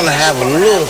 We're gonna have a little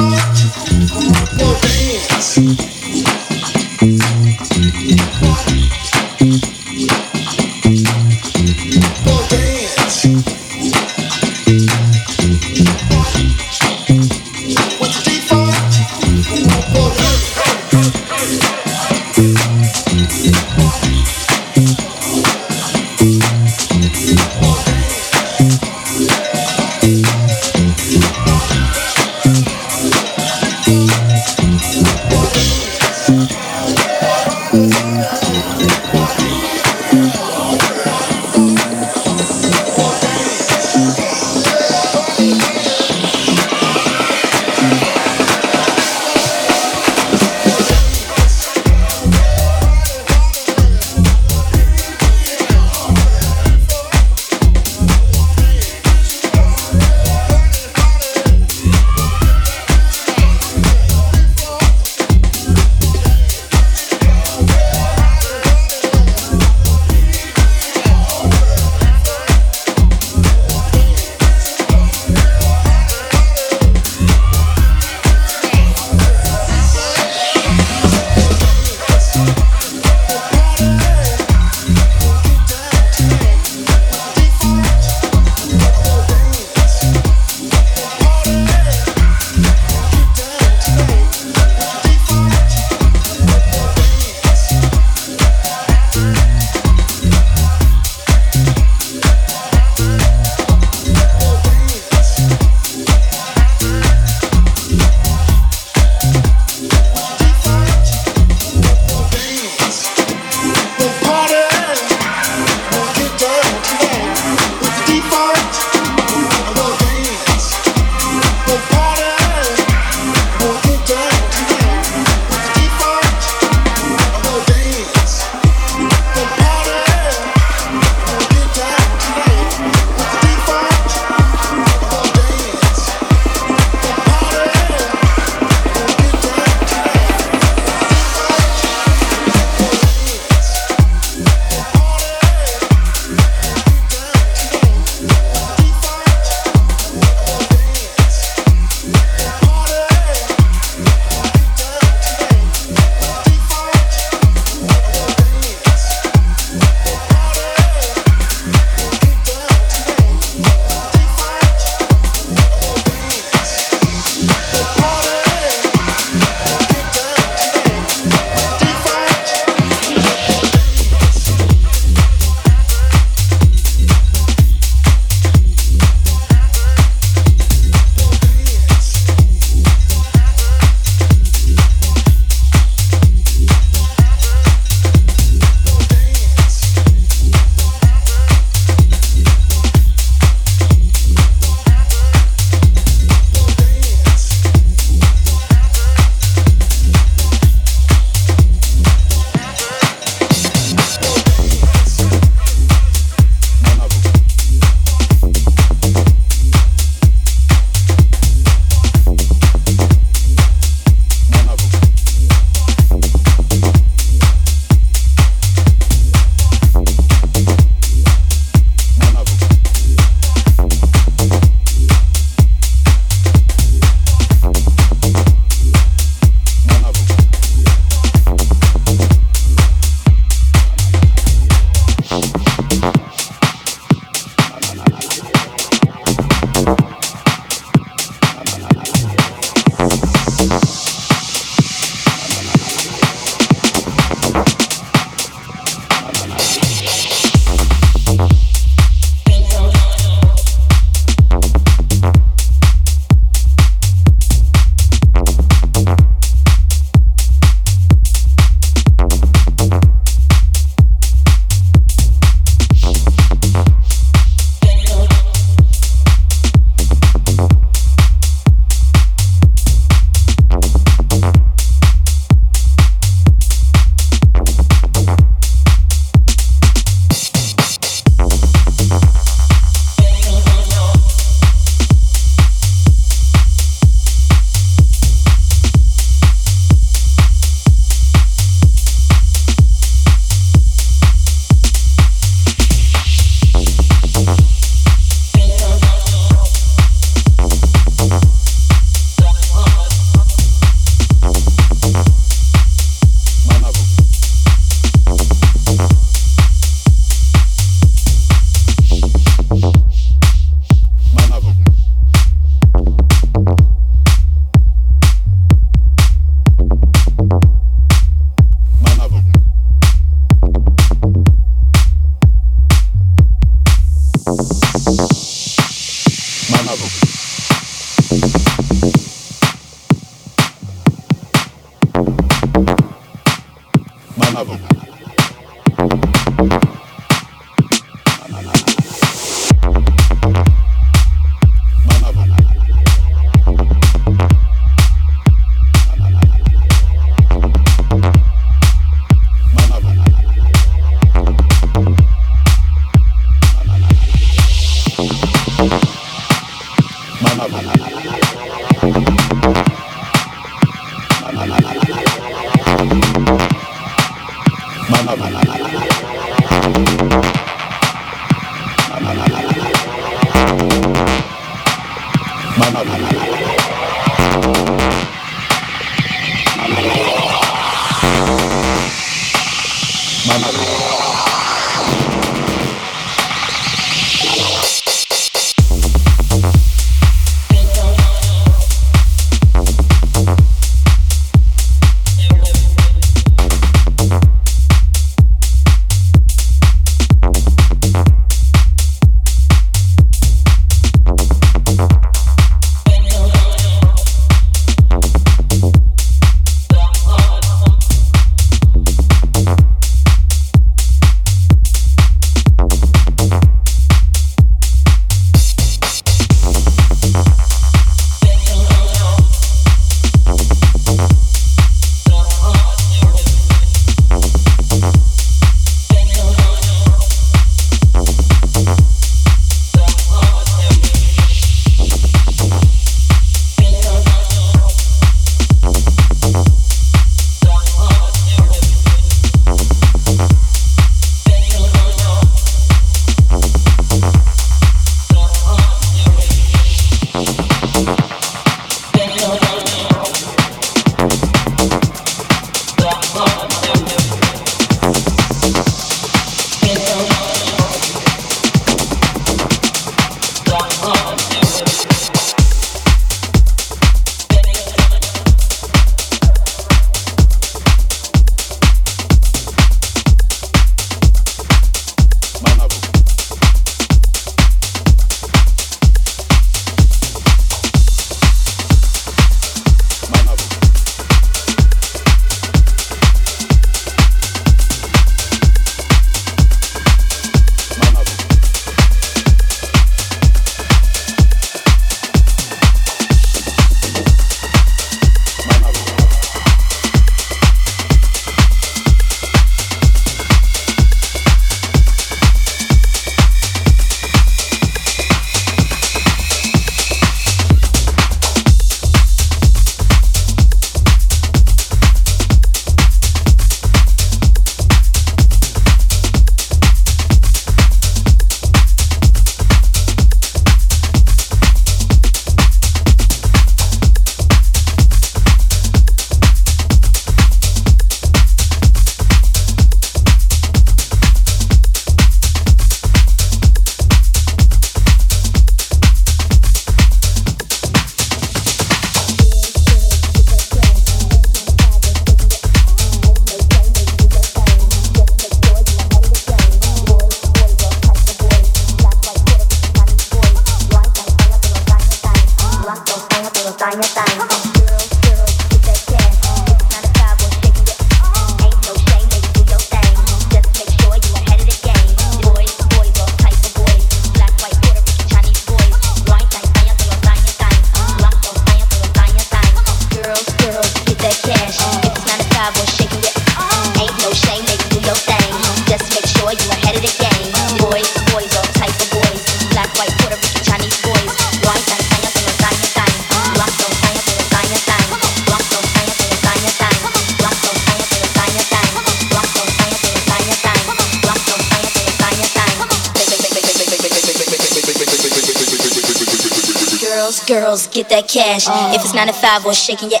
girls, get that cash. Uh. If it's nine to five or shaking your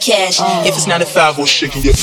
cash. Oh. If it's 95 or shaking your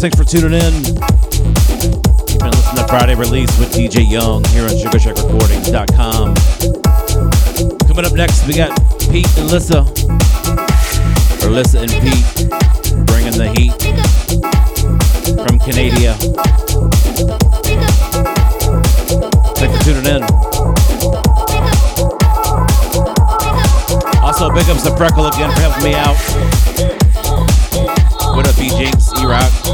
thanks for tuning in. You've been listening to Friday Release with DJ Young here on SugarShackRecordings.com. Coming up next, we got Pete and Lissa. Or Lissa and Pete bringing the heat from Canada. Thanks for tuning in. Also, big ups to Freckle again for helping me out. What up, E Jinx, E Rock?